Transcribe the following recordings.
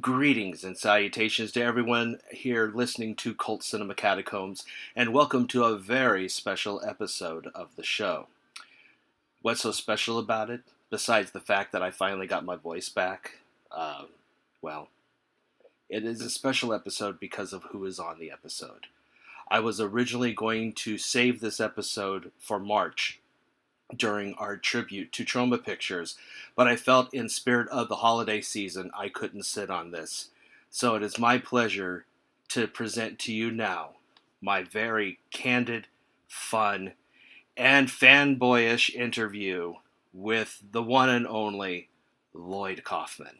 Greetings and salutations to everyone here listening to Cult Cinema Catacombs, and welcome to a very special episode of the show. What's so special about it, besides the fact that I finally got my voice back? Uh, well, it is a special episode because of who is on the episode. I was originally going to save this episode for March during our tribute to Troma Pictures, but I felt in spirit of the holiday season I couldn't sit on this. So it is my pleasure to present to you now my very candid, fun, and fanboyish interview with the one and only Lloyd Kaufman.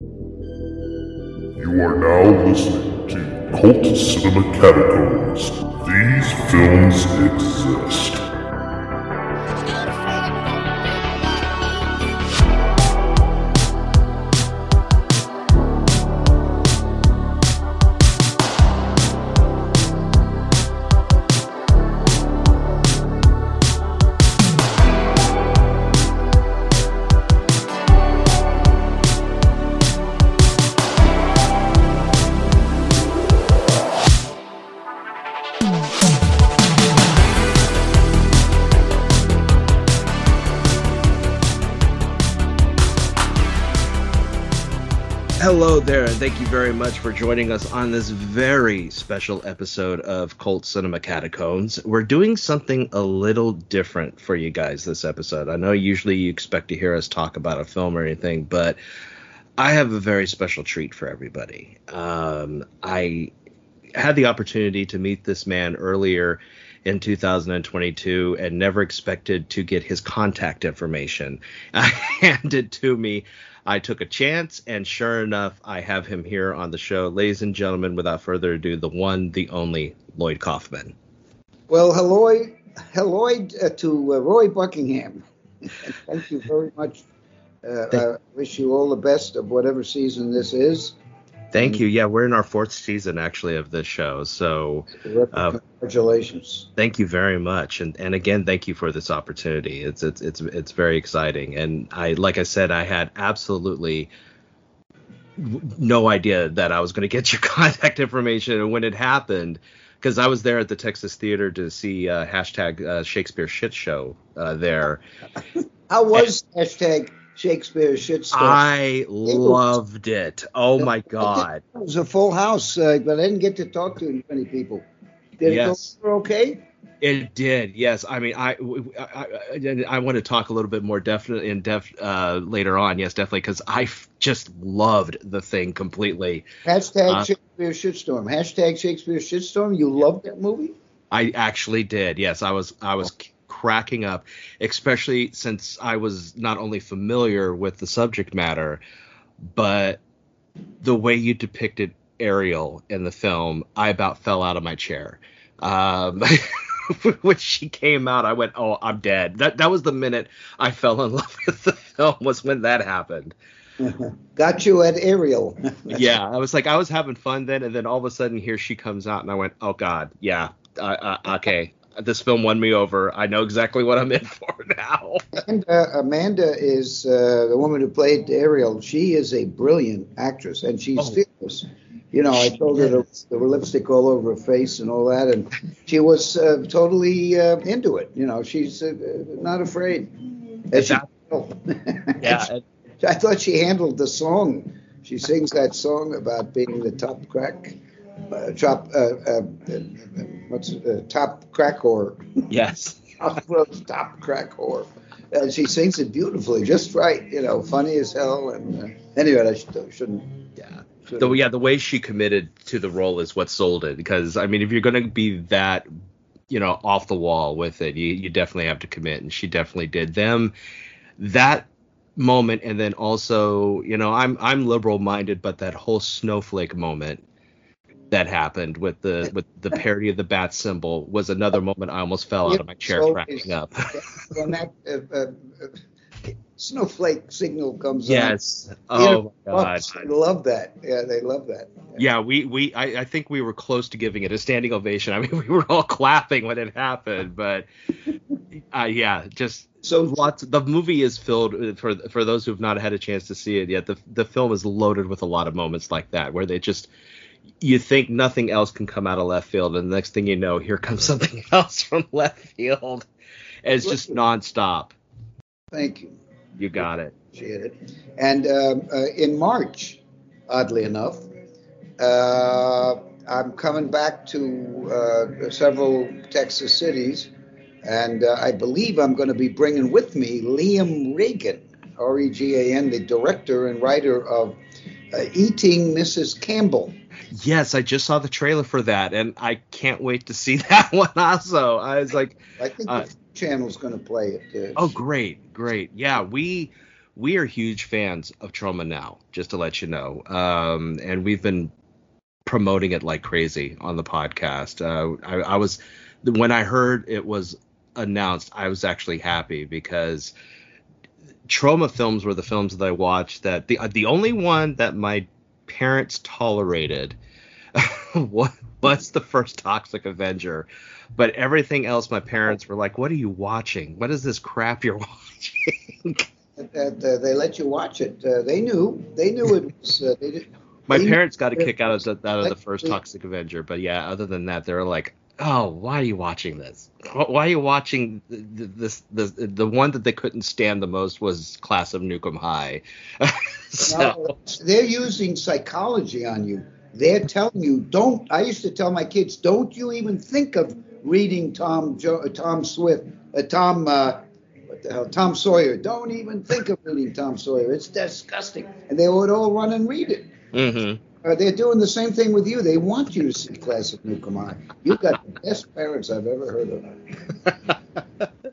You are now listening to Cult Cinema Catacombs. These films exist. There, and thank you very much for joining us on this very special episode of Cult Cinema Catacombs. We're doing something a little different for you guys this episode. I know usually you expect to hear us talk about a film or anything, but I have a very special treat for everybody. Um, I had the opportunity to meet this man earlier in 2022 and never expected to get his contact information handed to me I took a chance, and sure enough, I have him here on the show. Ladies and gentlemen, without further ado, the one, the only Lloyd Kaufman. Well, hello, hello uh, to uh, Roy Buckingham. Thank you very much. Uh, I wish you all the best of whatever season this is. Thank you. Yeah, we're in our fourth season actually of this show. So uh, congratulations. Thank you very much, and and again, thank you for this opportunity. It's it's it's it's very exciting, and I like I said, I had absolutely no idea that I was going to get your contact information, and when it happened. Because I was there at the Texas Theater to see uh, hashtag uh, Shakespeare Shit Show uh, there. How was and, hashtag Shakespeare shitstorm. I loved it. Oh my god! It was a full house, uh, but I didn't get to talk to many people. Did yes. it go okay? It did, yes. I mean, I, I, I, I want to talk a little bit more definitely in depth uh, later on. Yes, definitely, because I f- just loved the thing completely. Hashtag uh, Shakespeare shitstorm. Hashtag Shakespeare shitstorm. You loved that movie? I actually did. Yes, I was. I was cracking up, especially since I was not only familiar with the subject matter, but the way you depicted Ariel in the film, I about fell out of my chair. Um, when she came out, I went, "Oh, I'm dead." That that was the minute I fell in love with the film. Was when that happened. Got you at Ariel. yeah, I was like, I was having fun then, and then all of a sudden, here she comes out, and I went, "Oh God, yeah, uh, uh, okay, this film won me over. I know exactly what I'm in for now. and uh, Amanda is uh, the woman who played Ariel. She is a brilliant actress, and she's oh. fearless. You know, I told her there were lipstick all over her face and all that, and she was uh, totally uh, into it. You know, she's uh, not afraid. She, yeah. I thought she handled the song. She sings that song about being the top crack uh, top uh, uh, what's uh, top crack whore. Yes. top crack whore. And she sings it beautifully, just right. You know, funny as hell. And uh, anyway, I should, shouldn't. Yeah. The, yeah, the way she committed to the role is what sold it. Because I mean, if you're going to be that, you know, off the wall with it, you you definitely have to commit, and she definitely did. Them that moment, and then also, you know, I'm I'm liberal minded, but that whole snowflake moment that happened with the with the parody of the bat symbol was another moment I almost fell out of my chair so cracking up. when that uh, uh, snowflake signal comes yes. on. Yes. Oh my god. I love that. Yeah, they love that. Yeah, yeah we we I, I, think we were close to giving it a standing ovation. I mean, we were all clapping when it happened, but uh, yeah, just so lots. The movie is filled for for those who've not had a chance to see it yet. The the film is loaded with a lot of moments like that where they just you think nothing else can come out of left field, and the next thing you know, here comes something else from left field. And it's just nonstop. Thank you. You got it. Appreciate it. And um, uh, in March, oddly enough, uh, I'm coming back to uh, several Texas cities, and uh, I believe I'm going to be bringing with me Liam Regan, R E G A N, the director and writer of uh, Eating Mrs. Campbell. Yes, I just saw the trailer for that, and I can't wait to see that one also. I was like, I think uh, the channel's going to play it. too. oh, great, great. Yeah, we we are huge fans of Troma now, just to let you know. Um, and we've been promoting it like crazy on the podcast. Uh, I, I, was when I heard it was announced, I was actually happy because Troma films were the films that I watched that the the only one that my parents tolerated what was the first Toxic Avenger. But everything else, my parents were like, "What are you watching? What is this crap you're watching?" That uh, they let you watch it. Uh, they knew. They knew it was. Uh, they did, my parents got a kick out of out of the first Toxic Avenger, but yeah, other than that, they were like, "Oh, why are you watching this? Why are you watching this? This the one that they couldn't stand the most was Class of Nuke 'Em High." so. no, they're using psychology on you. They're telling you, don't. I used to tell my kids, don't you even think of reading Tom jo, Tom Swift, uh, Tom. Uh, what the hell, Tom Sawyer. Don't even think of reading Tom Sawyer. It's disgusting. And they would all run and read it. Mm-hmm. Uh, they're doing the same thing with you. They want you to see Classic High. You've got the best parents I've ever heard of.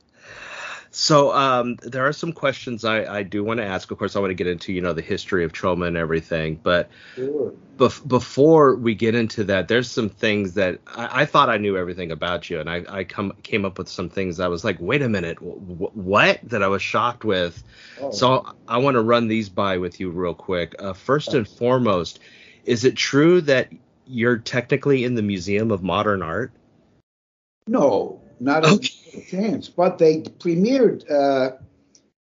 so um, there are some questions I, I do want to ask. Of course, I want to get into you know the history of Troma and everything, but sure. bef- before we get into that, there's some things that I, I thought I knew everything about you, and I, I come came up with some things I was like, wait a minute, w- what? That I was shocked with. Oh. So I want to run these by with you real quick. Uh, first and foremost, is it true that you're technically in the Museum of Modern Art? No, not okay. a chance. But they premiered uh,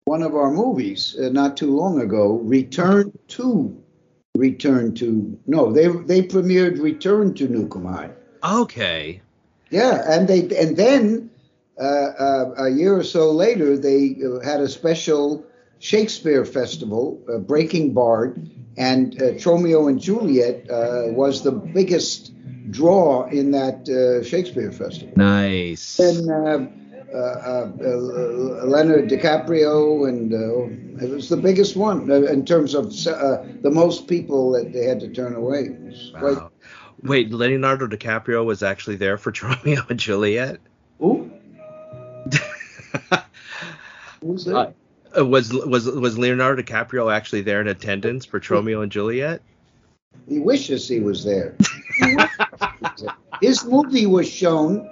one of our movies uh, not too long ago, Return to Return to No, they they premiered Return to 'Em High. Okay. Yeah, and they and then uh, uh a year or so later they uh, had a special Shakespeare Festival, uh, Breaking Bard, and uh, Tromeo and Juliet uh, was the biggest draw in that uh, Shakespeare Festival. Nice. And uh, uh, Leonardo DiCaprio, and it was the biggest one in terms of the most people that they had to turn away. Wow. Quite... Wait, Leonardo DiCaprio was actually there for Tromeo and Juliet? Who? Who's that? Uh, was was was Leonardo DiCaprio actually there in attendance for Romeo and Juliet? He wishes he was there. His movie was shown.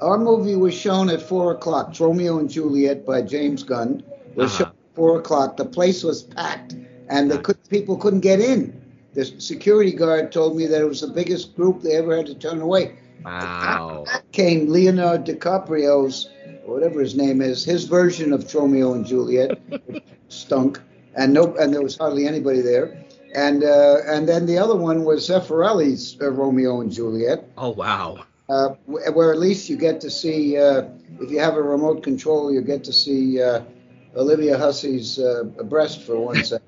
Our movie was shown at four o'clock. Romeo and Juliet by James Gunn was uh-huh. shown at four o'clock. The place was packed, and the could, people couldn't get in. The security guard told me that it was the biggest group they ever had to turn away. Wow. Came Leonardo DiCaprio's whatever his name is, his version of Romeo and Juliet stunk, and no, and there was hardly anybody there. And uh, and then the other one was Zeffirelli's uh, Romeo and Juliet. Oh wow! Uh, where at least you get to see, uh, if you have a remote control, you get to see uh, Olivia Hussey's uh, breast for one second.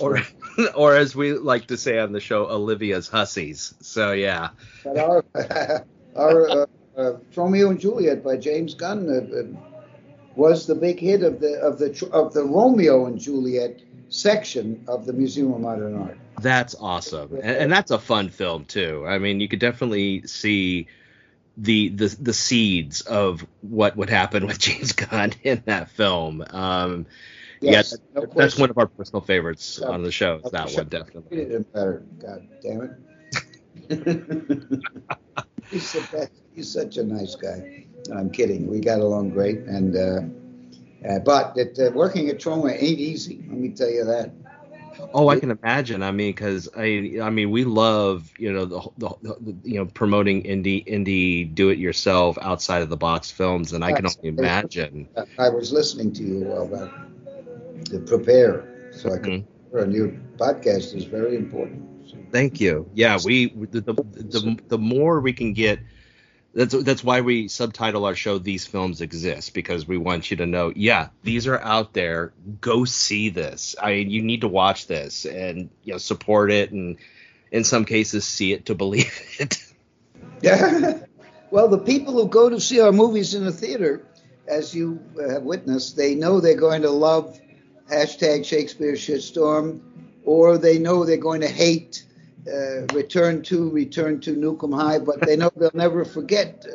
or, or as we like to say on the show, Olivia's hussies. So yeah. But our, our uh, Romeo and Juliet by James Gunn uh, uh, was the big hit of the of the of the Romeo and Juliet section of the Museum of Modern Art. That's awesome, and, and that's a fun film too. I mean, you could definitely see the the the seeds of what would happen with James Gunn in that film. Um, yes, yeah, that's one of our personal favorites on the show. That one definitely. Better. God damn it. He's the best he's such a nice guy. I'm kidding. We got along great, and uh, uh, but it, uh, working at Troma ain't easy. Let me tell you that. Oh, I can imagine. I mean, because I, I mean, we love you know the, the, the, you know promoting indie indie do it yourself outside of the box films, and I can only imagine. I was listening to you while about to prepare, so I can. Mm-hmm. And your podcast is very important. Thank you. Yeah, we the, the the the more we can get that's that's why we subtitle our show "These Films Exist" because we want you to know, yeah, these are out there. Go see this. I mean, you need to watch this and you know support it, and in some cases, see it to believe it. Yeah. well, the people who go to see our movies in the theater, as you have witnessed, they know they're going to love hashtag Shakespeare shitstorm, or they know they're going to hate uh, return to return to Nuke High, but they know they'll never forget uh,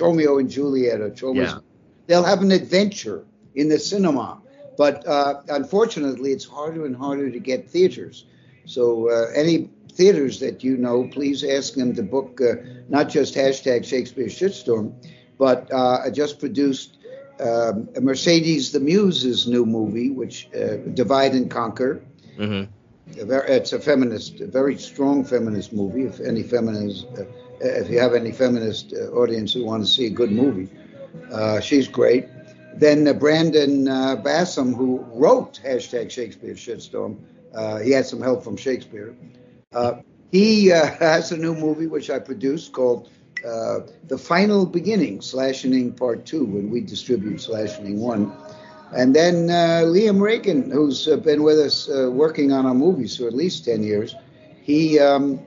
Romeo and Juliet or Romeo. Yeah. They'll have an adventure in the cinema, but uh, unfortunately, it's harder and harder to get theaters. So uh, any theaters that you know, please ask them to book uh, not just hashtag Shakespeare shitstorm, but uh, I just produced um, Mercedes the Muse's new movie, which Divide and Conquer. Mm-hmm it's a feminist, a very strong feminist movie. If any feminist, uh, if you have any feminist uh, audience who want to see a good movie, uh, she's great. Then uh, Brandon uh, Bassam, who wrote hashtag Shakespeare shitstorm, uh, he had some help from Shakespeare. he has a new movie which I produced called The Final Beginning, Slashening Part Two, and we distribute Slashening One. And then uh, Liam Regan, who's uh, been with us uh, working on our movies for at least 10 years, he, um,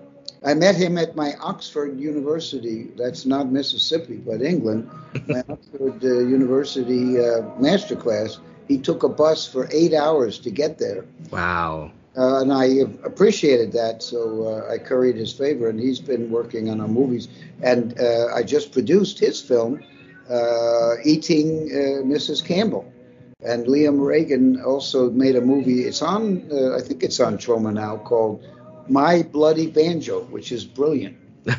I met him at my Oxford University, that's not Mississippi, but England, my Oxford uh, University uh, master class. He took a bus for eight hours to get there. Wow. Uh, and I appreciated that, so I curried his favor, and he's been working on our movies. And I just produced his film, Eating Mrs. Campbell and Liam Regan also made a movie. It's on, uh, I think it's on Troma now, called My Bloody Banjo, which is brilliant.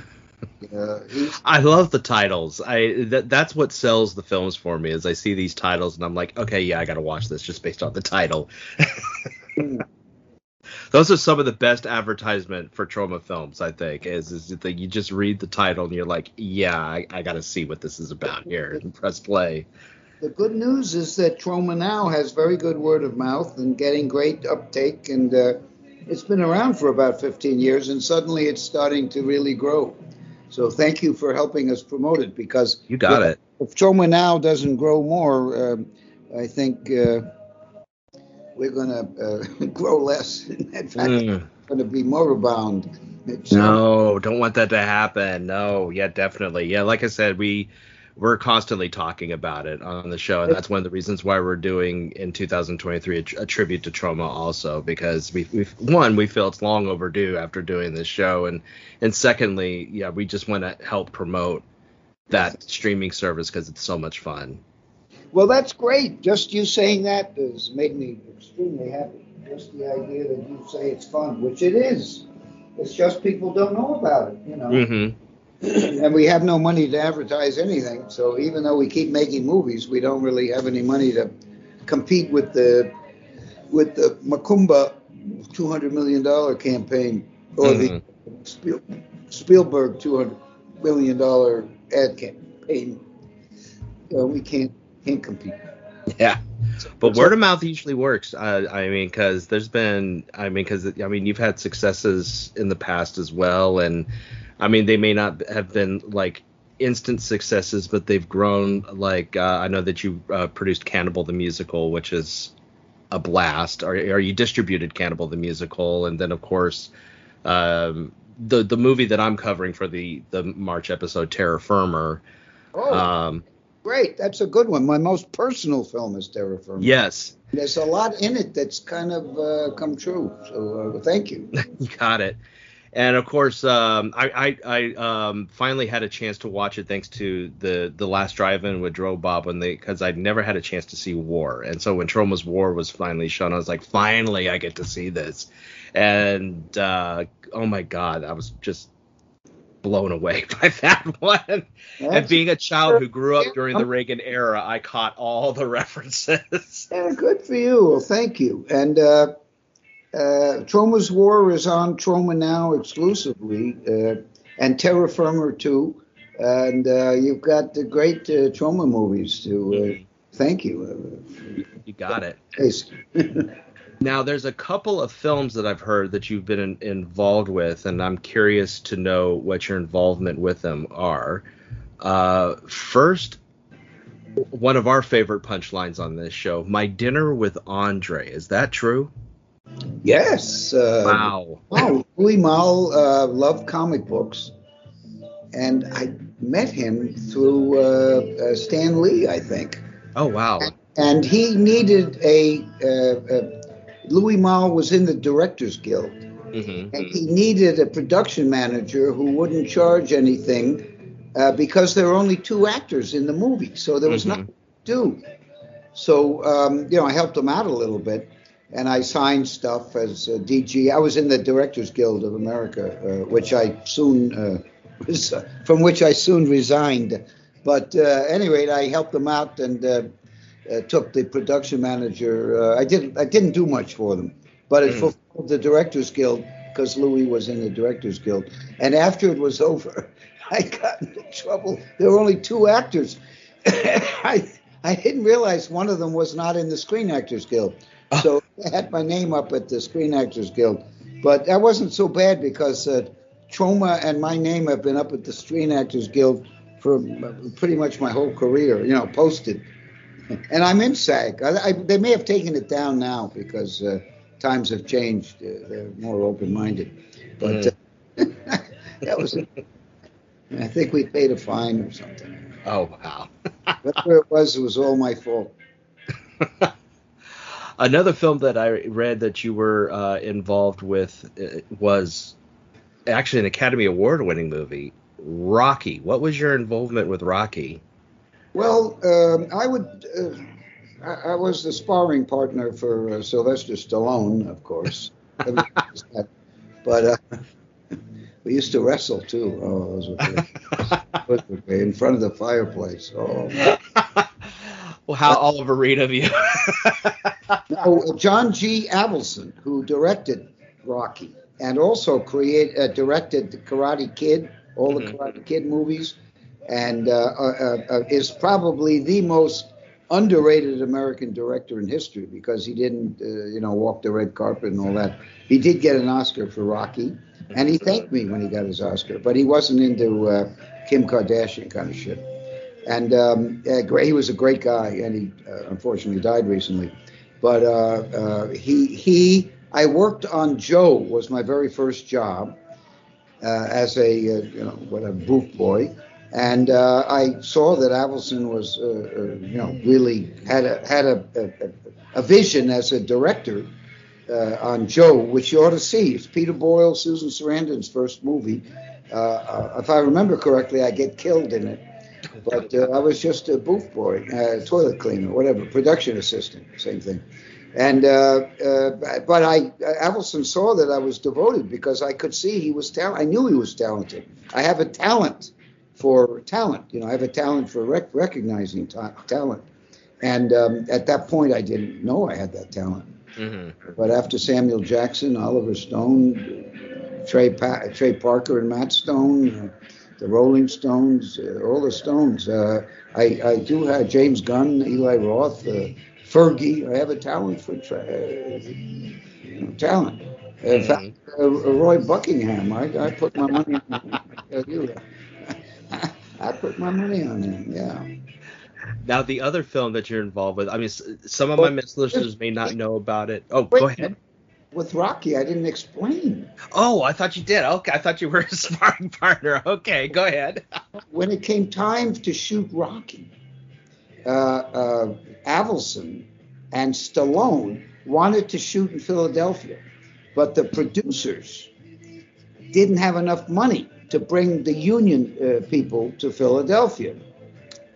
Uh, I love the titles. I that that's what sells the films for me. Is I see these titles and I'm like, okay, yeah, I got to watch this just based on the title. Those are some of the best advertisement for Troma films. I think is is that you just read the title and you're like, yeah, I, I got to see what this is about here and press play. The good news is that Troma now has very good word of mouth and getting great uptake, and uh, it's been around for about 15 years, and suddenly it's starting to really grow. So thank you for helping us promote it because you got if, it. If Troma now doesn't grow more, uh, I think uh, we're going to uh, grow less. In fact, mm. going to be more moribund. No, don't want that to happen. No, yeah, definitely. Yeah, like I said, we we're constantly talking about it on the show, and that's one of the reasons why we're doing in 2023 a, a tribute to Troma also because we we one we feel it's long overdue after doing this show, and and secondly, yeah, we just want to help promote that streaming service because it's so much fun. Well, that's great. Just you saying that has made me extremely happy. Just the idea that you say it's fun, which it is. It's just people don't know about it, you know. Mm-hmm. And we have no money to advertise anything. So even though we keep making movies, we don't really have any money to compete with the with the Macumba two hundred million dollar campaign or mm-hmm. the Spiel, Spielberg two hundred million dollar ad campaign. So we can't can't compete. Yeah. But word of mouth usually works. Uh, I mean, because there's been, I mean, because I mean, you've had successes in the past as well, and I mean, they may not have been like instant successes, but they've grown. Like uh, I know that you uh, produced Cannibal the musical, which is a blast. Or, or you distributed Cannibal the musical, and then of course um, the the movie that I'm covering for the the March episode, Terror Firmer. Oh, um, great! That's a good one. My most personal film is Terror Firmer. Yes. There's a lot in it that's kind of uh, come true. So uh, thank you. you got it and of course, um, I, I, I um, finally had a chance to watch it thanks to the the last drive-in with Joe Bob when they because I'd never had a chance to see War, and so when Troma's War was finally shown, I was like, finally, I get to see this, and uh, oh my god, I was just blown away by that one. That's and being a child who grew up during the Reagan era, I caught all the references. Yeah, good for you. Well, thank you. And uh, uh, Troma's War is on Troma now exclusively, uh, and Terror Firmer too. And uh, you've got the great uh, Troma movies to uh, thank you. You got it. Now, there's a couple of films that I've heard that you've been in, involved with, and I'm curious to know what your involvement with them are. Uh, first, one of our favorite punchlines on this show, "My dinner with Andre." Is that true? Yes. Uh, Wow. Wow. Louis Malle uh, loved comic books, and I met him through uh, uh, Stan Lee, I think. Oh wow. and he needed a, uh, uh, Louis Malle was in the Directors Guild, hmm and he needed a production manager who wouldn't charge anything uh, because there were only two actors in the movie, so there was Mhm. nothing to do. So um, you know, I helped him out a little bit, and I signed stuff as uh, DG. I was in the Directors Guild of America, uh, which I soon uh, was, uh, from which I soon resigned. But uh, anyway, I helped them out and uh, uh, took the production manager. Uh, I didn't I didn't do much for them, but it Mm. fulfilled the Directors Guild because Louis was in the Directors Guild. And after it was over, I got into trouble. There were only two actors. I I didn't realize one of them was not in the Screen Actors Guild. So I had my name up at the Screen Actors Guild. But that wasn't so bad because uh, Troma and my name have been up at the Screen Actors Guild for pretty much my whole career, you know, posted. And I'm in SAG. I, I, they may have taken it down now because uh, times have changed. Uh, they're more open-minded. But uh, that was, I think we paid a fine or something. Oh wow. Whatever it was, it was all my fault. Another film that I read that you were uh, involved with uh, was actually an Academy Award winning movie, Rocky. What was your involvement with Rocky? Well, um, I would. Uh, I, I was the sparring partner for uh, Sylvester Stallone, of course. Everybody knows that. but uh, we used to wrestle too. Oh, those were great. Those were great. in front of the fireplace. Oh. well, how Oliver Reed of you? Now, uh, John G. Avildsen, who directed Rocky and also create uh, directed the Karate Kid, all the Mhm. Karate Kid movies, and uh, uh, uh, is probably the most underrated American director in history because he didn't, uh, you know, walk the red carpet and all that. He did get an Oscar for Rocky, and he thanked me when he got his Oscar, but he wasn't into uh, Kim Kardashian kind of shit. And um, great, he was a great guy, and he uh, unfortunately died recently. But uh, uh, he he I worked on Joe was my very first job uh, as a uh, you know what a booth boy, and uh, I saw that Avildsen was uh, uh, you know really had a had a, a, a vision as a director uh, on Joe, which you ought to see. It's Peter Boyle, Susan Sarandon's first movie. Uh, uh, if I remember correctly, I get killed in it. But uh, I was just a booth boy, uh, toilet cleaner, whatever, production assistant, same thing. And uh, uh, but I, Avildsen saw that I was devoted because I could see he was talent. I knew he was talented. I have a talent for talent. You know, I have a talent for rec- recognizing ta- talent. And um, at that point, I didn't know I had that talent. hmm But after Samuel Jackson, Oliver Stone, Trey, pa- Trey Parker, and Matt Stone, uh, the Rolling Stones, uh, all the Stones, uh, I, I do have James Gunn, Eli Roth, uh, Fergie. I have a talent for tra- uh, you know, talent. In fact, uh, Roy Buckingham, I, I put my money on him. I you that. I put my money on him, yeah. Now, the other film that you're involved with, I mean, some of my listeners may not know about it. Oh, Wait, go ahead. With Rocky, I didn't explain. Oh, I thought you did. Okay, I thought you were a sparring partner. Okay, go ahead. when it came time to shoot Rocky, uh, uh, Avildsen and Stallone wanted to shoot in Philadelphia, but the producers didn't have enough money to bring the union uh, people to Philadelphia.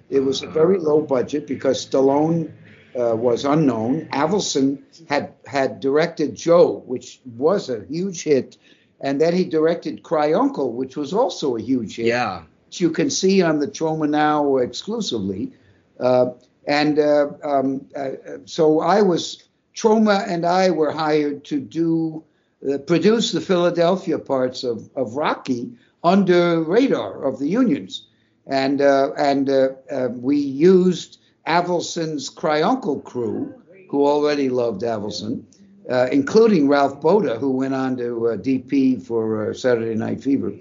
It was a very low budget because Stallone uh, was unknown. Avildsen had had directed Joe, which was a huge hit, and then he directed Cry Uncle, which was also a huge hit Yeah. which you can see on the Troma Now exclusively. Uh, and uh, um, uh, so I was Troma and I were hired to do uh, produce the Philadelphia parts of, of Rocky under radar of the unions, and uh, and uh, uh we used Avildsen's Cry Uncle crew, who already loved Avildsen, uh, including Ralf Bode, who went on to uh, DP for Saturday Night Fever.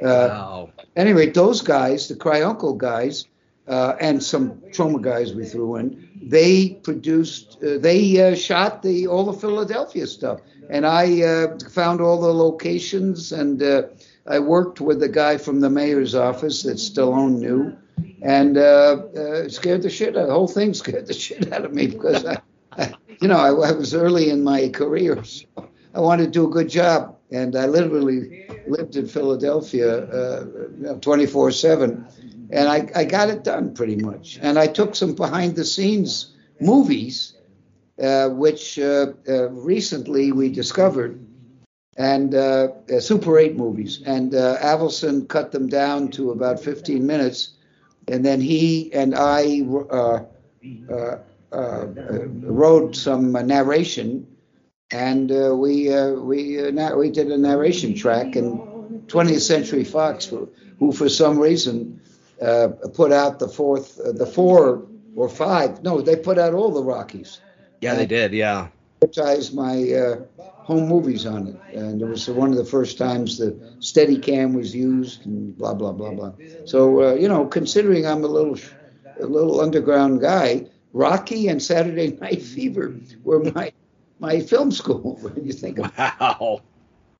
wow. Anyway, those guys, the Cry Uncle guys, and some Troma guys we threw in, they produced, they shot the all the Philadelphia stuff and I uh, found all the locations and uh, I worked with the guy from the mayor's office that Stallone knew, and uh, uh scared the shit out. The whole thing scared the shit out of me because I, I you know, I, I, was early in my career, so I wanted to do a good job, and I literally lived in Philadelphia uh, 24 seven, and I, I got it done pretty much. And I took some behind the scenes movies uh, which uh, uh, recently we discovered, and uh, Super 8 movies. And Avildsen cut them down to about 15 minutes, and then he and I uh, uh, uh, wrote some narration, and we we we did a narration track. And 20th Century Fox, who, who for some reason put out the fourth, the four or five. No, they put out all the Rockies. Yeah, they did. Yeah. Advertised my uh, home movies on it, and it was one of the first times the Steadicam was used, and blah blah blah blah. So uh, you know, considering I'm a little a little underground guy, Rocky and Saturday Night Fever were my my film school. When you think of wow.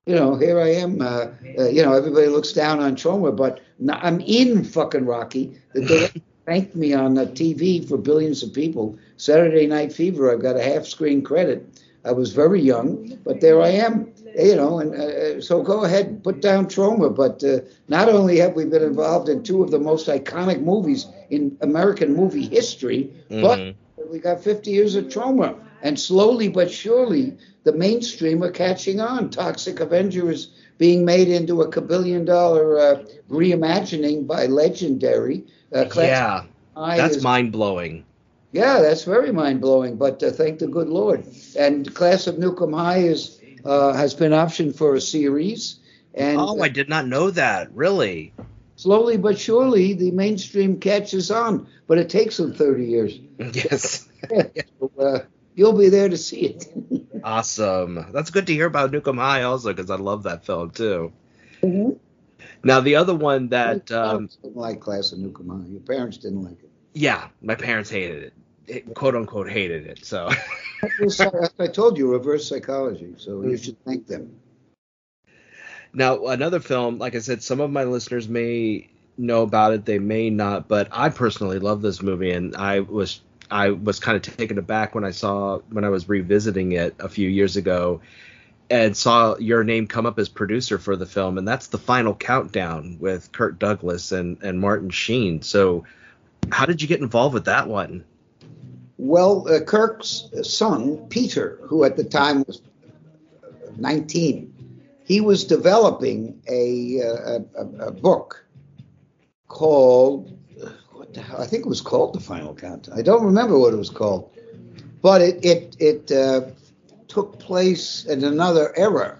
You know, here I am. Uh, uh, you know, everybody looks down on Troma, but I'm in fucking Rocky. The thanked me on the TV for billions of people. Saturday Night Fever, I've got a half screen credit. I was very young, but there I am, you know, and uh, so go ahead, put down Troma. But uh, not only have we been involved in two of the most iconic movies in American movie history, mm-hmm. but we got 50 years of Troma. And slowly but surely, the mainstream are catching on. Toxic Avenger is being made into a billion dollar uh, reimagining by Legendary. Uh, yeah, that's mind blowing. Yeah, that's very mind blowing. But uh, thank the good Lord. And Class of 'Em High is uh, has been optioned for a series. And oh, I did not know that. Really. Slowly but surely, the mainstream catches on, but it takes them 30 years. Yes. so, uh, you'll be there to see it. awesome. That's good to hear about 'Em High also, because I love that film too. Mm-hmm. Now the other one that um, didn't like Class of High. Your parents didn't like it. Yeah, my parents hated it. it quote unquote hated it. So I told you reverse psychology, so you should thank them. Now another film, like I said, some of my listeners may know about it, they may not, but I personally love this movie, and I was I was kind of taken aback when I saw when I was revisiting it a few years ago and saw your name come up as producer for the film, and that's the final countdown with Kirk Douglas and, and Martin Sheen. So, how did you get involved with that one? Well, uh, Kirk's son, Peter, who at the time was 19, he was developing a, uh, a, a book called, what the hell? I think it was called The Final Countdown. I don't remember what it was called, but it, it, it, uh, took place in another era.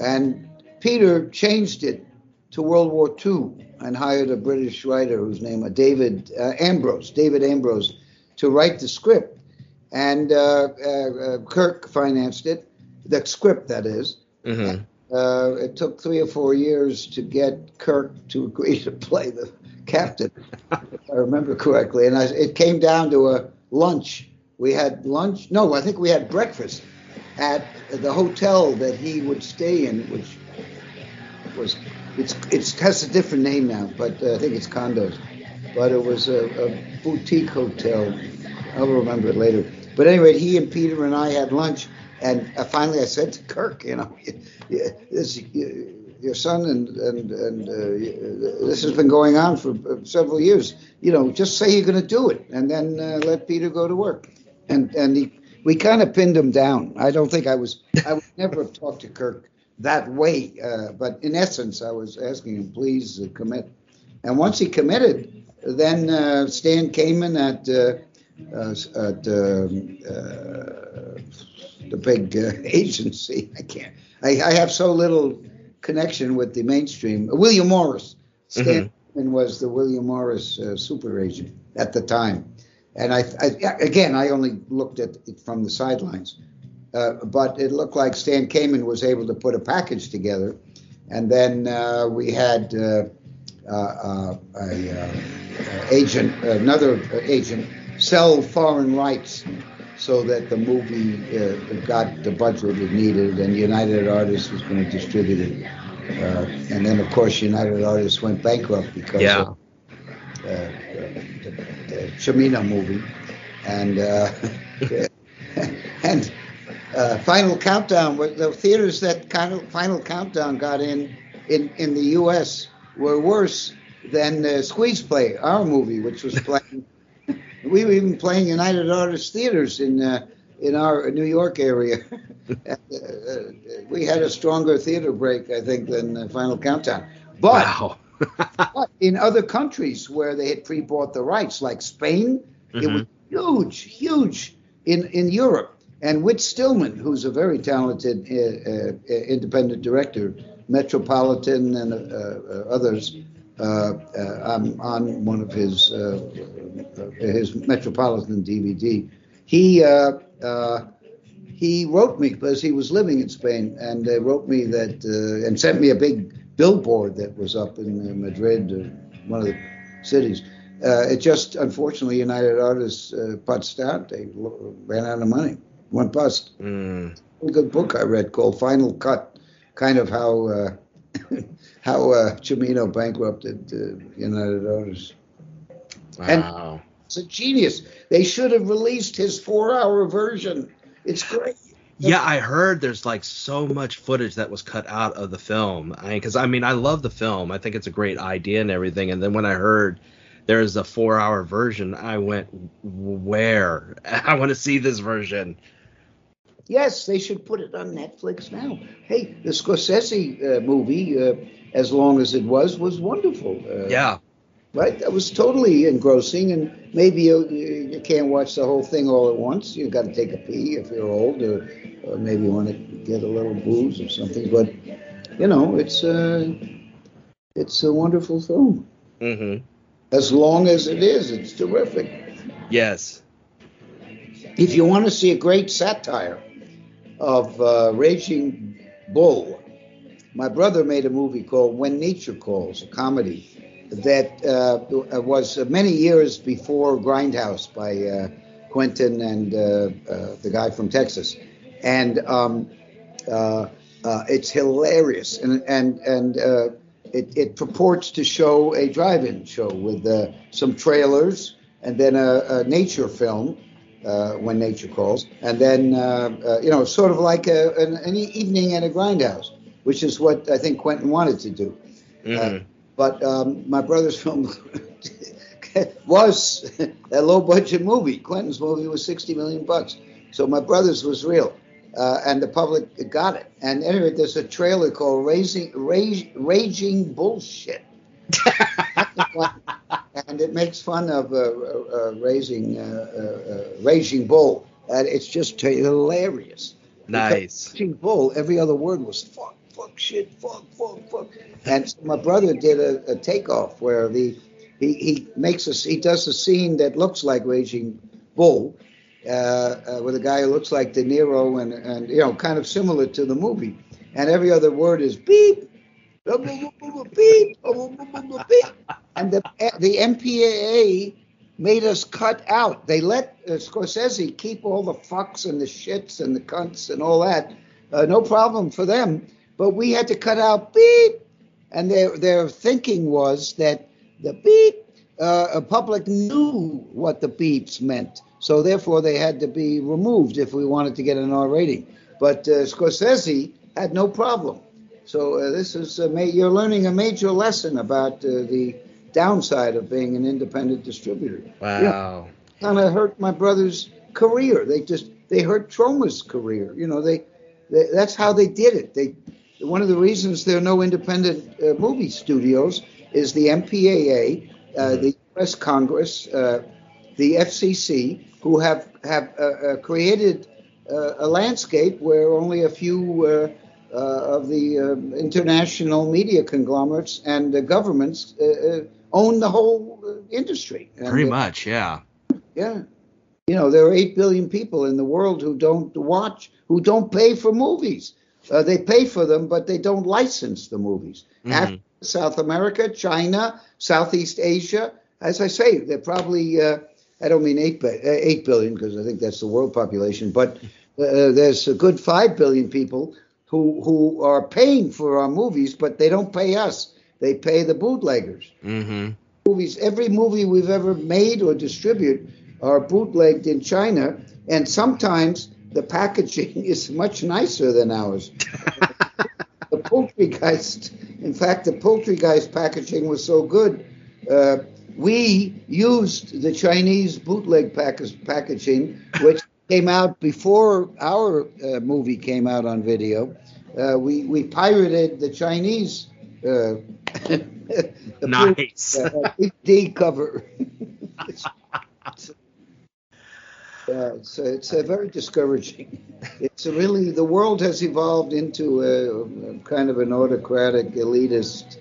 And Peter changed it to World War II and hired a British writer whose name was David uh, Ambrose, David Ambrose, to write the script. And uh, uh, uh Kirk financed it, the script, that is. Mm-hmm. Uh, it took three or four years to get Kirk to agree to play the captain, if I remember correctly. And I, it came down to a lunch we had lunch. No, I think we had breakfast at the hotel that he would stay in, which was it's it has a different name now, but uh, I think it's condos. But it was a, a, boutique hotel. I'll remember it later. But anyway, he and Peter and I had lunch, and uh, finally I said to Kirk, you know, this, your son and and and uh, this has been going on for several years. You know, just say you're going to do it, and then uh, let Peter go to work and and he, we kind of pinned him down. I don't think I was I would never have talked to Kirk that way, uh, but in essence, I was asking him please uh, commit. And once he committed, then uh, Stan Kamen at uh, uh, at um, uh, the big uh, agency. I can't. I, I, have so little connection with the mainstream. William Morris. Stan mm-hmm. was the William Morris uh, super agent at the time, and I, I, again I only looked at it from the sidelines, uh, but it looked like Stan Kamen was able to put a package together, and then uh, we had. Uh, uh, a agent, another agent, sell foreign rights so that the movie uh, got the budget it needed, and United Artists was going to distribute it. Uh, and then, of course, United Artists went bankrupt because yeah. of uh, the, the Cimino movie, and uh, and uh, Final Countdown. The theaters that kind of Final Countdown got in in in the U.S. were worse than uh, Squeeze Play, our movie, which was playing we were even playing United Artists theaters in uh, in our New York area. uh, we had a stronger theater break, I think, than Final Countdown. But, wow. but in other countries where they had pre-bought the rights, like Spain, mm-hmm. it was huge, huge in in Europe. And Whit Stillman, who's a very talented uh, uh independent director, Metropolitan and uh, uh, others, uh, uh, I'm on one of his uh, his Metropolitan DVD. He he wrote me because he was living in Spain, and they wrote me that and sent me a big billboard that was up in Madrid, one of the cities. Uh, it just unfortunately United Artists uh, putzed out. They ran out of money, went bust. Mm. A good book I read called Final Cut, kind of how uh, how uh, Cimino bankrupted uh, United Artists. Wow. And it's a genius. They should have released his four-hour version. It's great. Yeah, I heard there's like so much footage that was cut out of the film. Because I, I, mean, I love the film. I think it's a great idea and everything. And then when I heard there's a four-hour version, I went, "Where? I want to see this version." Yes, they should put it on Netflix now. Hey, the Scorsese uh, movie, uh, as long as it was, was wonderful. Uh, yeah. Right? That was totally engrossing, and maybe you, you can't watch the whole thing all at once. You've got to take a pee if you're old, or, or maybe want to get a little booze or something. But, you know, it's, uh, it's a wonderful film. Mm-hmm. As long as it is, it's terrific. Yes. If you want to see a great satire, of uh, Raging Bull, my brother made a movie called When Nature Calls, a comedy that uh, was many years before Grindhouse by uh, Quentin and uh, uh, the guy from Texas, and um, uh, it's hilarious and and and it, it, purports to show a drive-in show with some trailers and then a, a nature film uh, when nature calls, and then uh, uh, you know, sort of like a, an, an, evening at a grindhouse, which is what I think Quentin wanted to do. Mm-hmm. but um, my brother's film was a low-budget movie. Quentin's movie was 60 million bucks, so my brother's was real. Uh, and the public got it. And anyway, there's a trailer called "Raising Rage, Raging Bullshit," and it makes fun of uh, uh, raising uh, uh, uh, raging bull, and it's just hilarious. Nice. Raging bull. Every other word was fuck, fuck, shit, fuck, fuck, fuck. And so my brother did a, a takeoff where the he, he makes us he does a scene that looks like raging bull. Uh, with a guy who looks like De Niro and, and you know kind of similar to the movie, and every other word is beep, beep, and the the MPAA made us cut out. They let uh, Scorsese keep all the fucks and the shits and the cunts and all that. Uh, no problem for them. But we had to cut out beep. And their their thinking was that the beep, uh, public knew what the beeps meant. So therefore, they had to be removed if we wanted to get an R rating. But uh, Scorsese had no problem. So uh, this is ma- you're learning a major lesson about uh, the downside of being an independent distributor. Wow. You know, kind of hurt my brother's career. They just they hurt Troma's career. You know, they, they, that's how they did it. They one of the reasons there are no independent uh, movie studios is the MPAA, uh, mm-hmm. the U.S. Congress, uh, the FCC, who have have uh, uh, created uh, a landscape where only a few uh, uh, of the uh, international media conglomerates and the governments own the whole industry. And, Pretty much, yeah. Yeah. You know, there are 8 billion people in the world who don't watch, who don't pay for movies. Uh, they pay for them, but they don't license the movies. Mhm. Africa, South America, China, Southeast Asia. As I say, they're probably, uh, I don't mean 8, uh, 8 billion because I think that's the world population, but uh, there's a good 5 billion people who, who are paying for our movies, but they don't pay us. They pay the bootleggers Mm-hmm. movies, every movie we've ever made or distribute are bootlegged in China, and sometimes the packaging is much nicer than ours. the Poultrygeist, in fact, the Poultrygeist packaging was so good. Uh, we used the Chinese bootleg pack- packaging, which came out before our uh, movie came out on video. Uh, we we pirated the Chinese. Uh, the Nice. uh, cover. it's, uh, it's, it's uh, very discouraging. It's really the world has evolved into a, a kind of an autocratic, elitist.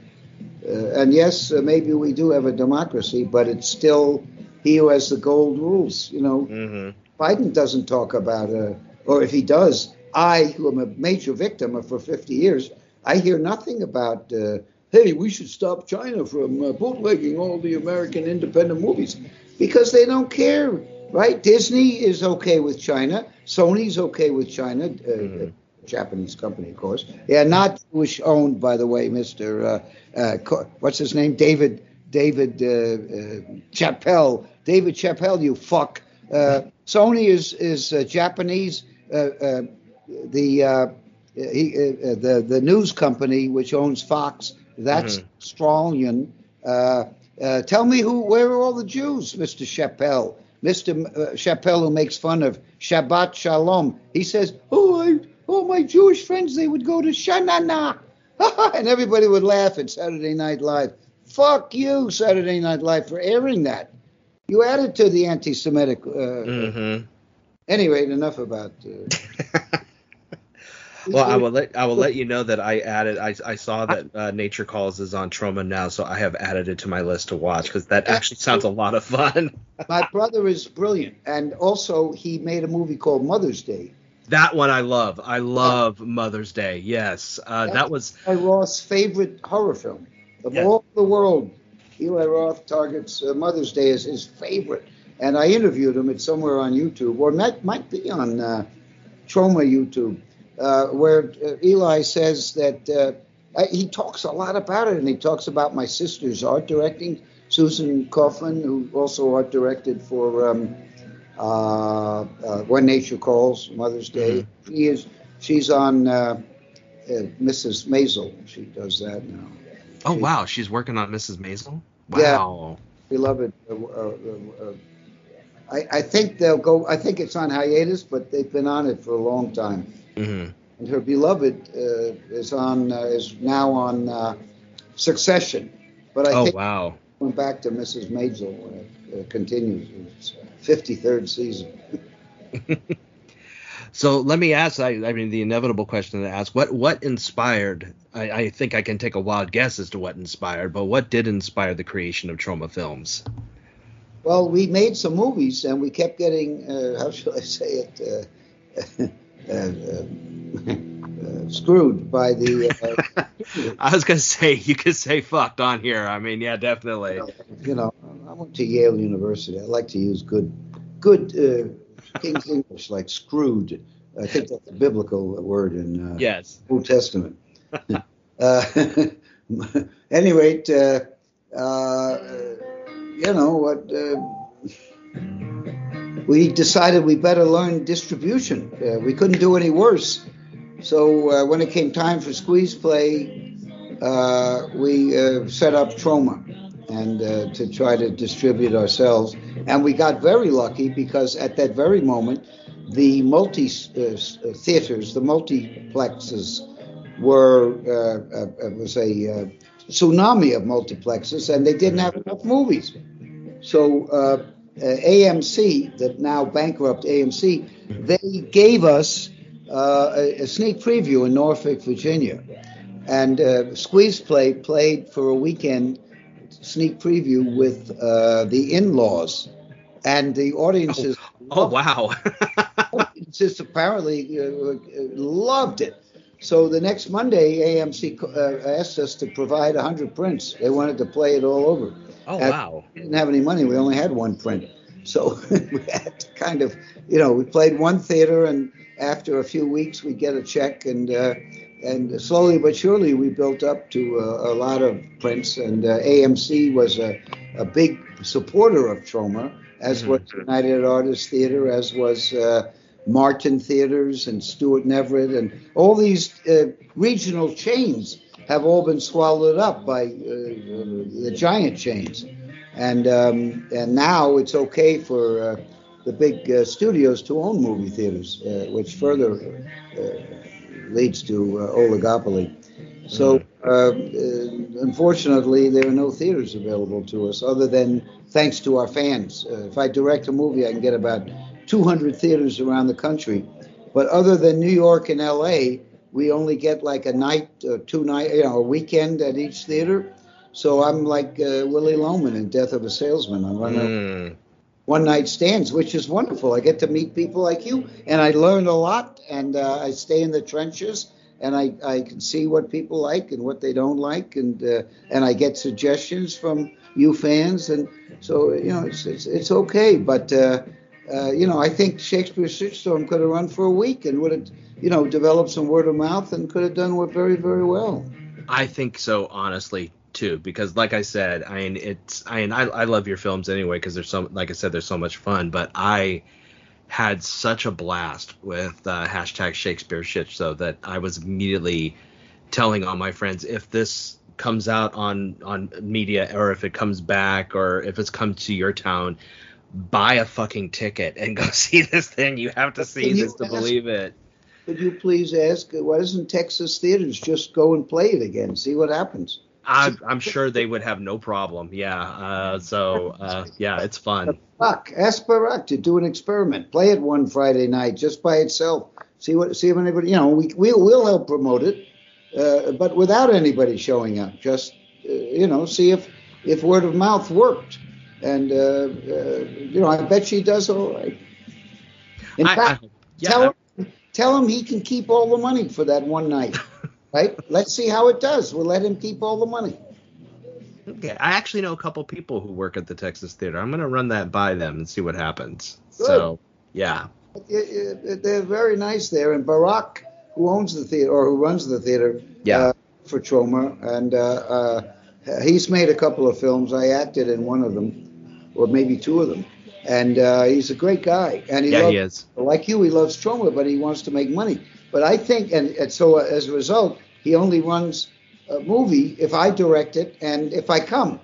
Uh, and yes, uh, maybe we do have a democracy, but it's still he who has the gold rules. You know, Mm-hmm. Biden doesn't talk about, uh, or if he does, I, who am a major victim of for 50 years, I hear nothing about, uh, hey, we should stop China from uh, bootlegging all the American independent movies because they don't care, right? Disney is okay with China, Sony's okay with China, uh, Mhm. Japanese company, of course. Yeah, not Jewish owned, by the way, Mr. Uh, uh, what's his name? David David uh, uh, Chappelle. David Chappelle, you fuck. Uh, Sony is is uh, Japanese. Uh, uh, the uh, he, uh, the the news company which owns Fox. That's Mhm. Australian. Uh, uh, tell me who? Where are all the Jews, Mr. Chappelle? Mr. Chappelle, who makes fun of Shabbat Shalom. He says, "Oh, I, oh, my Jewish friends, they would go to Shanana," and everybody would laugh at Saturday Night Live. Fuck you, Saturday Night Live, for airing that. You added to the anti-Semitic. Uh, Mm-hmm. Anyway, enough about. Uh, Well, I will let I will let you know that I added. I, I saw that uh, Nature Calls is on Troma now, so I have added it to my list to watch because that actually sounds a lot of fun. my brother is brilliant, and also he made a movie called Mother's Day. That one I love. I love Mother's Day. Yes, uh, that was. Eli Roth's favorite horror film of Yeah. all the world. Eli Roth targets uh, Mother's Day as his favorite, and I interviewed him. It's somewhere on YouTube, or might might be on uh, Troma YouTube, uh, where uh, Eli says that uh, he talks a lot about it, and he talks about my sister's art directing, Susan Kaufman, who also art directed for um, uh, uh, When Nature Calls, Mother's Day. She is she's on uh, uh, Mrs. Maisel. She does that now. Oh wow, she's working on Mrs. Maisel. Yeah. Wow. Beloved. Uh, uh, uh, uh, I, I think they'll go. I think it's on hiatus, but they've been on it for a long time. hmm And her beloved uh, is on uh, is now on uh, Succession, but I Oh think wow. going back to Mrs. Maisel continues. It's 53rd season. So let me ask. I, I mean, the inevitable question to ask: what what inspired? I, I think I can take a wild guess as to what inspired, but what did inspire the creation of Troma Films? Well, we made some movies, and we kept getting uh, how shall I say it uh, uh, uh, uh, screwed by the. Uh, I was gonna say you could say fucked on here. I mean, yeah, definitely. you know, I went to Yale University. I like to use good, good uh, King's English, like screwed. I think that's a biblical word in uh, Yes. Old Testament. uh, any rate, uh, uh, you know what? Uh, we decided we better learn distribution. Uh, we couldn't do any worse. So uh, when it came time for squeeze play, uh, we uh, set up Troma and uh, to try to distribute ourselves. And we got very lucky because at that very moment, the multi uh, uh, theaters, the multiplexes, were uh, uh, it was a uh, tsunami of multiplexes, and they didn't have enough movies. So AMC, that now bankrupt AMC, they gave us a, a, sneak preview in Norfolk, Virginia, and Squeeze Play played for a weekend sneak preview with uh, the in-laws, and the audiences. Oh, oh wow! audiences apparently uh, loved it. So the next Monday, AMC uh, asked us to provide 100 prints. They wanted to play it all over. Oh and wow! We didn't have any money. We only had one print, so we had to kind of, you know, we played one theater, and after a few weeks, we get a check, and uh, and slowly but surely, we built up to a, a lot of prints. And uh, AMC was a, a big supporter of Troma, as mm-hmm. was United Artists Theater, as was. Uh, Martin Theaters and Stewart and Everett and all these uh, regional chains have all been swallowed up by uh, the giant chains, and um, and now it's okay for uh, the big uh, studios to own movie theaters, uh, which further uh, leads to uh, oligopoly. So, uh, uh, unfortunately, there are no theaters available to us other than thanks to our fans. if I direct a movie, I can get about 200 theaters around the country. But other than New York and LA, we only get like a night or two night, you know, a weekend at each theater. So I'm like uh, Willy Loman in Death of a Salesman. I'm running mm. One night stands, which is wonderful. I get to meet people like you, and I learn a lot. And uh, I stay in the trenches, and I, I can see what people like and what they don't like, and uh, and I get suggestions from you fans, and so you know it's it's, it's okay. But uh, uh, you know, I think Shakespeare's Shitstorm could have run for a week and would have, you know, developed some word of mouth and could have done very, very well. I think so, honestly, too, because like I said, I mean, it's, I mean, I, I love your films anyway because there's so, like I said, there's so much fun, but I had such a blast with uh, hashtag Shakespeare shitstorm that I was immediately telling all my friends if this comes out on on media or if it comes back or if it's come to your town buy a fucking ticket and go see this thing. You have to see this to believe it. Could you please ask why doesn't Texas theaters just go and play it again? See what happens. I, am sure they would have no problem. Yeah. Uh, so uh, yeah, it's fun. Fuck, ask Barak to do an experiment. Play it one Friday night just by itself. See what see if anybody. You know, we we'll, we'll help promote it, uh, but without anybody showing up. Just uh, you know, see if if word of mouth worked and uh, uh, you know, I bet she does all right. In I, fact, I, yeah, tell him, tell him he can keep all the money for that one night. Right? Let's see how it does. We'll let him keep all the money. Okay, I actually know a couple people who work at the Texas Theater. I'm going to run that by them and see what happens. Good. So, yeah. They're very nice there. And Barak, who owns the theater or who runs the theater, yeah. Uh, for Troma, and uh, uh, he's made a couple of films. I acted in one of them or maybe two of them. And uh, he's a great guy. And he yeah, loves, he is. Like you, he loves Troma, but he wants to make money. But I think, and, and so uh, as a result, he only runs a movie if I direct it and if I come,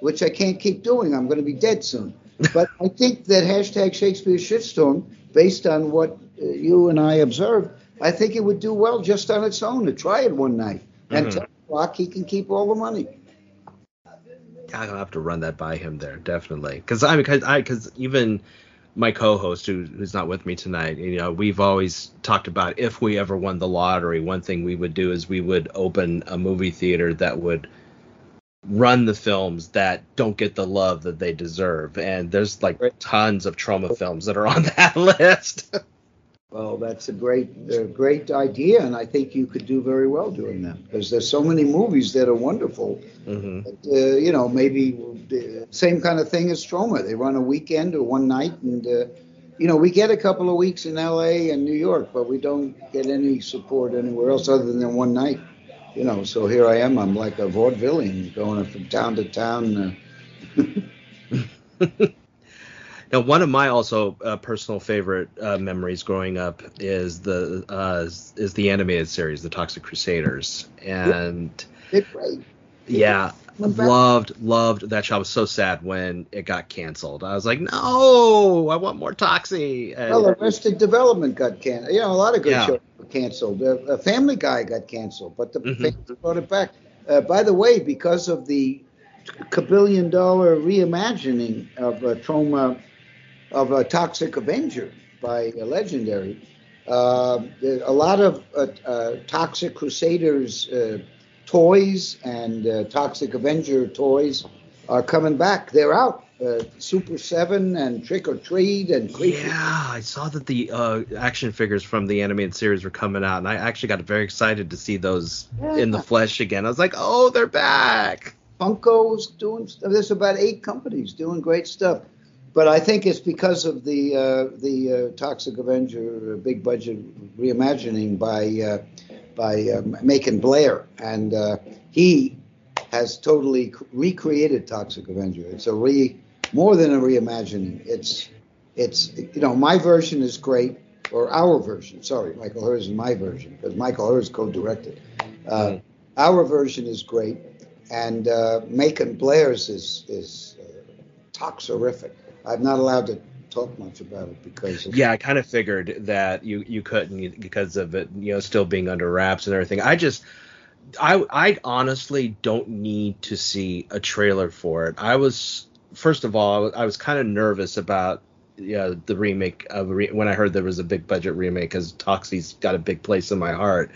which I can't keep doing. I'm going to be dead soon. but I think that hashtag Shakespeare shitstorm, based on what uh, you and I observed, I think it would do well just on its own to try it one night and mm-hmm. tell Rock he can keep all the money. I'll have to run that by him there definitely because I because I because even my co-host who, who's not with me tonight you know we've always talked about if we ever won the lottery one thing we would do is we would open a movie theater that would run the films that don't get the love that they deserve. And there's like tons of Troma films that are on that list Well, that's a great, uh, great idea, and I think you could do very well doing that because there's so many movies that are wonderful. Mm-hmm. That, uh, you know, maybe the same kind of thing as Troma. They run a weekend or one night, and uh, you know, we get a couple of weeks in L.A. and New York, but we don't get any support anywhere else other than one night. You know, so here I am. I'm like a vaudevillian going from town to town. Uh, Now, one of my also uh, personal favorite uh, memories growing up is the uh, is the animated series, The Toxic Crusaders, and yeah, loved loved that show. I was so sad when it got canceled. I was like, no, I want more Toxie. And, well, Arrested Development got canceled. You know, a lot of good yeah. shows were canceled. Uh, Family Guy got canceled, but the mm-hmm. fans brought it back. Uh, by the way, because of the billion dollar reimagining of uh, Troma of a Toxic Avenger by uh, Legendary. Uh, a lot of uh, uh, Toxic Crusaders uh, toys and uh, Toxic Avenger toys are coming back. They're out. Uh, Super Seven and Trick or Treat and. Yeah, I saw that the uh, action figures from the animated series were coming out, and I actually got very excited to see those in the flesh again. I was like, oh, they're back. Funko's doing stuff. There's about eight companies doing great stuff. But I think it's because of the uh, the uh, Toxic Avenger uh, big budget reimagining by uh, by uh, Macon Blair, and uh, he has totally recreated Toxic Avenger. It's a re more than a reimagining. It's it's you know my version is great or our version. Sorry, Michael Herz and my version because Michael Herz co-directed. Uh, Our version is great, and uh, Macon Blair's is is uh, toxerific. I'm not allowed to talk much about it because Yeah, I kind of figured that you you couldn't because of it, you know, still being under wraps and everything. I just, I I honestly don't need to see a trailer for it. I was first of all, I was, kind of nervous about yeah the remake of re- when I heard there was a big budget remake because Toxie's got a big place in my heart.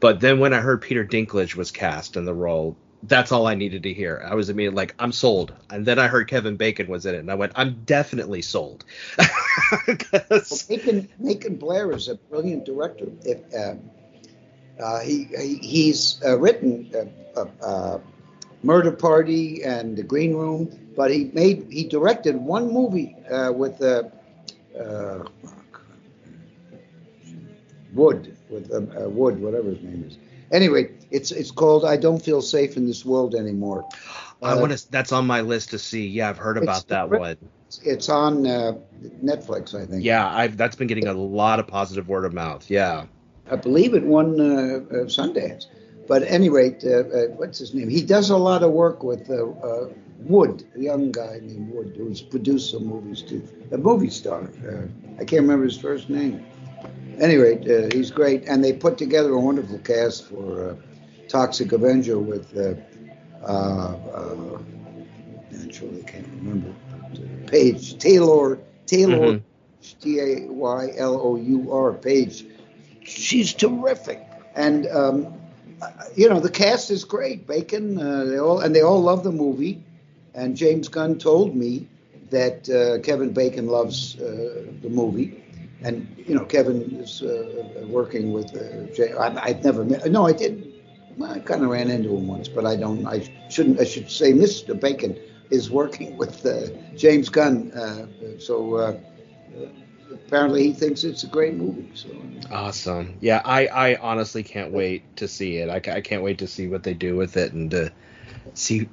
But then when I heard Peter Dinklage was cast in the role, that's all I needed to hear. I was immediately like, I'm sold. And then I heard Kevin Bacon was in it, and I went, I'm definitely sold. 'Cause- Macon, Macon Blair is a brilliant director. If, uh, uh, he, he he's uh, written uh, uh, uh, Murder Party and The Green Room, but he made he directed one movie uh, with uh, uh, Wood with uh, uh, Wood, whatever his name is. Anyway, it's it's called I Don't Feel Safe in This World Anymore. I Uh, want to. That's on my list to see. Yeah, I've heard about that one. It's on uh, Netflix, I think. Yeah, I've that's been getting a lot of positive word of mouth. Yeah. I believe it won uh, uh, Sundance. But anyway, uh, uh, what's his name? He does a lot of work with uh, uh, Wood, a young guy named Wood, who's produced some movies too. A movie star. Uh, I can't remember his first name. Any rate, uh, he's great. And they put together a wonderful cast for uh, Toxic Avenger with, uh, uh, uh, naturally, I can't remember. But, uh, Paige, Taylor, Taylor, Mhm. T A Y L O U R, Paige she's terrific. And um, uh, you know the cast is great. Bacon, uh, they all and they all love the movie. And James Gunn told me that uh, Kevin Bacon loves uh, the movie. And you know Kevin is uh, working with uh, Jay. I, I've never met. No, I didn't. Well, I kind of ran into him once, but I don't. I shouldn't. I should say Mr. Bacon is working with uh, James Gunn. Uh, so. Uh, apparently he thinks it's a great movie. So Awesome. Yeah, I I honestly can't wait to see it. I, I can't wait to see what they do with it and to see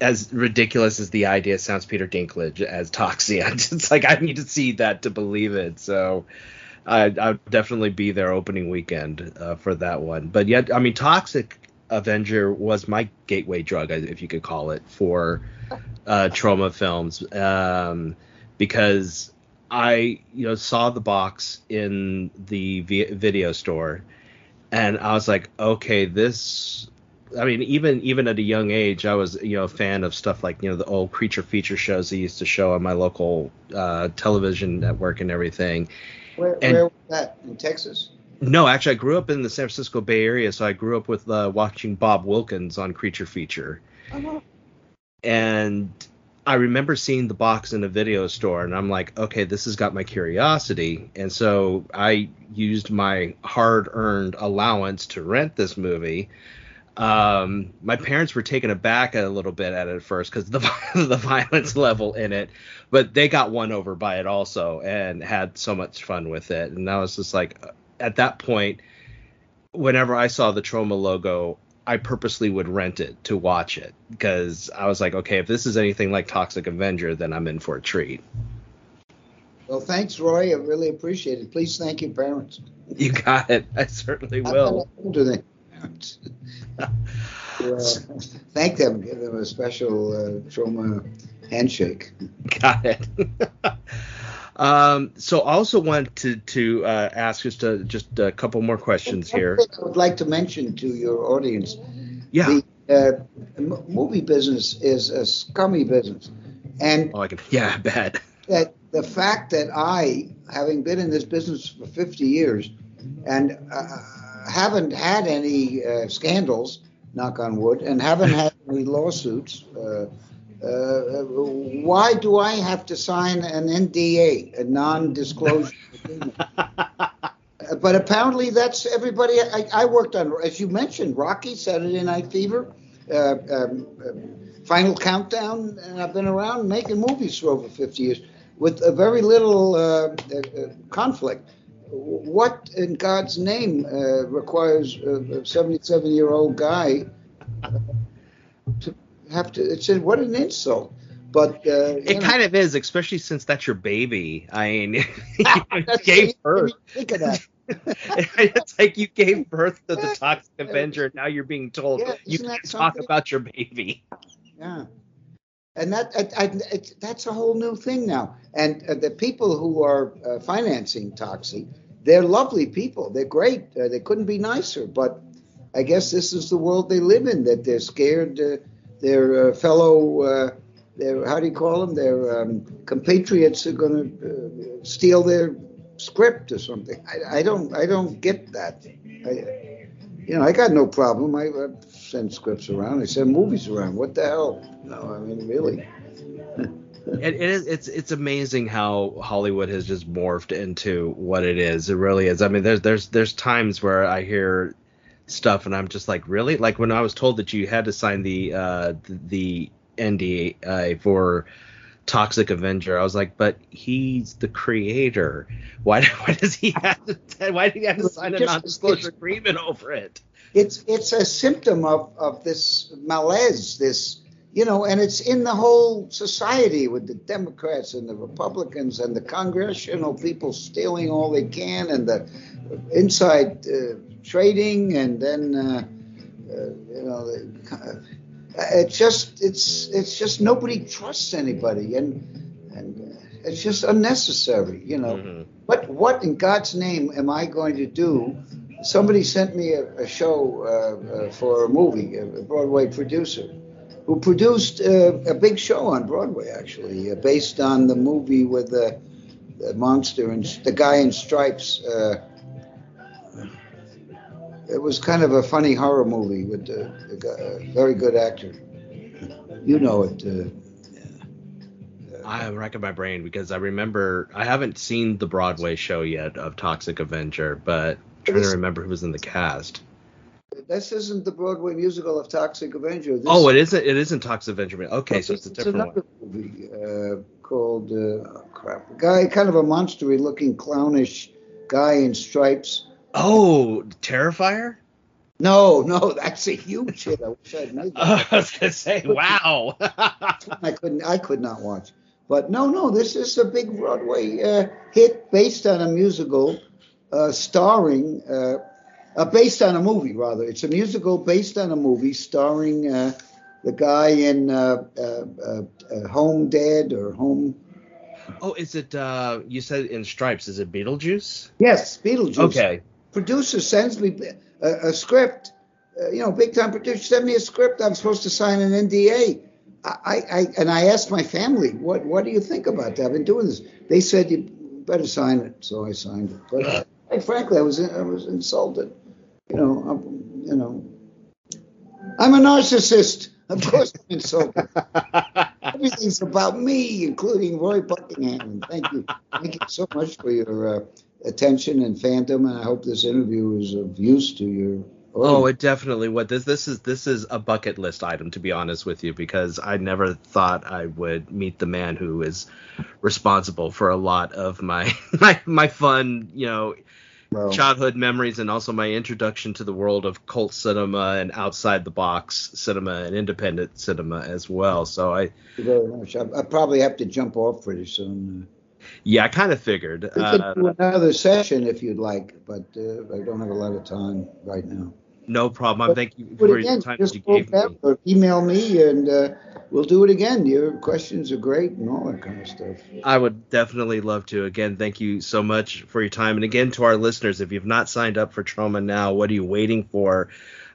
as ridiculous as the idea sounds Peter Dinklage as Toxie. I just like I need to see that to believe it. So I I'll definitely be there opening weekend uh, for that one. But yet I mean Toxic Avenger was my gateway drug if you could call it for uh Troma films um because I you know saw the box in the vi- video store, and I was like, okay, this. I mean, even even at a young age, I was you know a fan of stuff like you know the old creature feature shows they used to show on my local uh, television network and everything. where, And- where was that in Texas? No, actually, I grew up in the San Francisco Bay Area, so I grew up with uh, watching Bob Wilkins on Creature Feature. and I remember seeing the box in a video store, and I'm like, okay, this has got my curiosity, and so I used my hard-earned allowance to rent this movie. Um, my parents were taken aback a little bit at it at first because the the violence level in it, but they got won over by it also and had so much fun with it. And I was just like, at that point, whenever I saw the Troma logo, I purposely would rent it to watch it because I was like, okay, if this is anything like Toxic Avenger, then I'm in for a treat. Well, thanks, Roy. I really appreciate it. Please thank your parents. You got it. I certainly will. thank them. Give them a special uh, Troma handshake. Got it. um, so I also want to to uh, ask just a, just a couple more questions here. I would like to mention to your audience Yeah. the uh, m- movie business is a scummy business. And Oh, I can. Yeah, bad. that the fact that I, having been in this business for 50 years, and uh, haven't had any uh, scandals, knock on wood, and haven't had any lawsuits. Uh, uh, why do I have to sign an NDA, a non-disclosure agreement? but apparently that's everybody. I, I, worked on, as you mentioned, Rocky, Saturday Night Fever, uh, um, uh, Final Countdown, and I've been around making movies for over 50 years with a very little uh, uh conflict. What in God's name uh, requires a 77 year old guy to have to? It's a, what an insult. But uh, it know. kind of is, especially since that's your baby. I mean, you gave birth. Think of that. it's like you gave birth to the Toxic Avenger. and Now you're being told yeah, you can't talk about your baby. Yeah, and that I, I, that's a whole new thing now. And uh, the people who are uh, financing Toxie, they're lovely people. They're great. Uh, they couldn't be nicer. But I guess this is the world they live in. That they're scared. Uh, their uh, fellow, uh, their how do you call them? Their um, compatriots are going to steal their script or something. I, I, don't I don't get that. I, you know, I got no problem. I, send scripts around. I send movies around. What the hell? No, I mean really. it, it is it's it's amazing how Hollywood has just morphed into what it is. It really is. I mean, there's there's there's times where I hear stuff and I'm just like, really? Like when I was told that you had to sign the uh the NDA uh, for Toxic Avenger. I was like, but he's the creator. Why, why does he have to? Why do he have to sign a non-disclosure agreement over it? It's it's a symptom of of this malaise, this you know, and it's in the whole society with the Democrats and the Republicans and the congressional people stealing all they can and the inside uh, trading and then uh, uh, you know. The, it's just it's it's just nobody trusts anybody and and it's just unnecessary you know mm-hmm. what what in god's name am i going to do somebody sent me a, a show uh, uh, for a movie a broadway producer who produced uh, a big show on broadway actually uh, based on the movie with the, the monster and the guy in stripes it was kind of a funny horror movie with a, very good actor. You know it. Uh, I'm racking my brain because I remember I haven't seen the Broadway show yet of Toxic Avenger, but Trying to remember who was in the cast. This isn't the Broadway musical of Toxic Avenger. This, oh, it isn't. It isn't Toxic Avenger. Okay, so it's a different it's another one. movie uh, called uh, oh, crap. A guy, kind of a monstery looking clownish guy in stripes Oh, Terrifier? No, no, that's a huge hit. I wish I'd made that. I was gonna say, wow. I couldn't, I could not watch. But no, no, this is a big Broadway uh, hit based on a musical, uh, starring, uh, uh based on a movie rather. It's a musical based on a movie starring uh, the guy in uh, Home Dead or Home. Oh, is it? you said in Stripes. Is it Beetlejuice? Yes, Beetlejuice. Okay producer sends me a, a script, uh, you know, big time producer send me a script. I'm supposed to sign an NDA. I, I and I asked my family, what what do you think about that? I've been doing this. They said you better sign it, so I signed it. But I, frankly, I was I was insulted. You know, I'm, you know, I'm a narcissist. Of course, I'm insulted. Everything's about me, including Roy Buckingham. Thank you, thank you so much for your. Uh, attention and fandom, and I hope this interview is of use to you. Oh, it definitely would. This this is this is a bucket list item to be honest with you because I never thought I would meet the man who is responsible for a lot of my my my fun, you know, childhood memories and also my introduction to the world of cult cinema and outside the box cinema and independent cinema as well. So I very much. I, I probably have to jump off pretty soon. Yeah, I kind of figured. We uh, do another session if you'd like, but uh, I don't have a lot of time right now. No problem. But, Thank you for again, your time just you gave me. Or email me, and uh, we'll do it again. Your questions are great and all that kind of stuff. I would definitely love to. Again, thank you so much for your time. And again, to our listeners, if you've not signed up for Troma Now, what are you waiting for?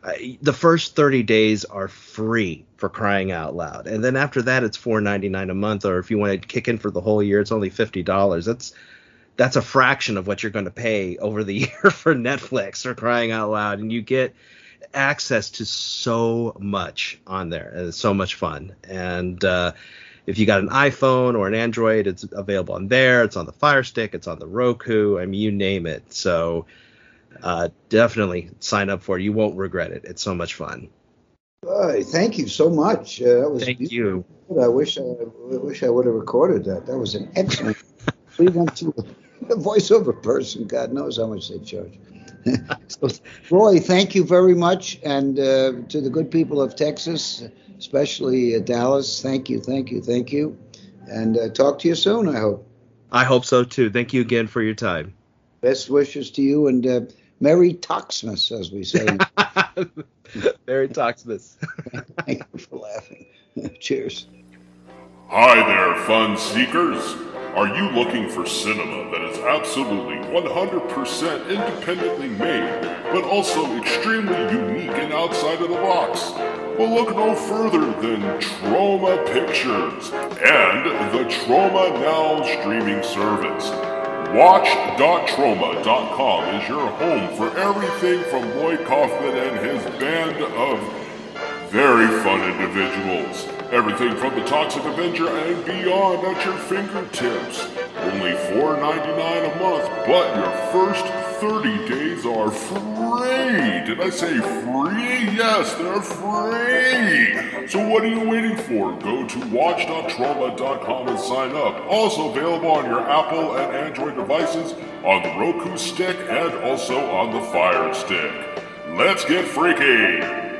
uh, the first 30 days are free for crying out loud and then after that it's $4.99 a month or if you want to kick in for the whole year it's only $50 that's that's a fraction of what you're going to pay over the year for netflix or crying out loud and you get access to so much on there and it's so much fun and uh, if you got an iphone or an android it's available on there it's on the fire stick it's on the roku i mean you name it so uh, definitely sign up for it. You won't regret it. It's so much fun. Uh, thank you so much. Uh, that was thank beautiful. you. I wish I, I, wish I would have recorded that. That was an excellent. we went to a voiceover person. God knows how much they charge. so, Roy, thank you very much, and uh, to the good people of Texas, especially uh, Dallas. Thank you, thank you, thank you, and uh, talk to you soon. I hope. I hope so too. Thank you again for your time. Best wishes to you, and uh, Merry Toxmas, as we say. Merry Toxmas. Thank you for laughing. Cheers. Hi there, fun seekers. Are you looking for cinema that is absolutely 100% independently made, but also extremely unique and outside of the box? Well, look no further than Troma Pictures and the Troma Now streaming service. Watch.troma.com is your home for everything from Lloyd Kaufman and his band of very fun individuals. Everything from the Toxic Avenger and beyond at your fingertips. Only $4.99 a month, but your first 30 days are free. Did I say free? Yes, they're free. So what are you waiting for? Go to watch.troma.com and sign up. Also available on your Apple and Android devices, on the Roku stick, and also on the Fire stick. Let's get freaky!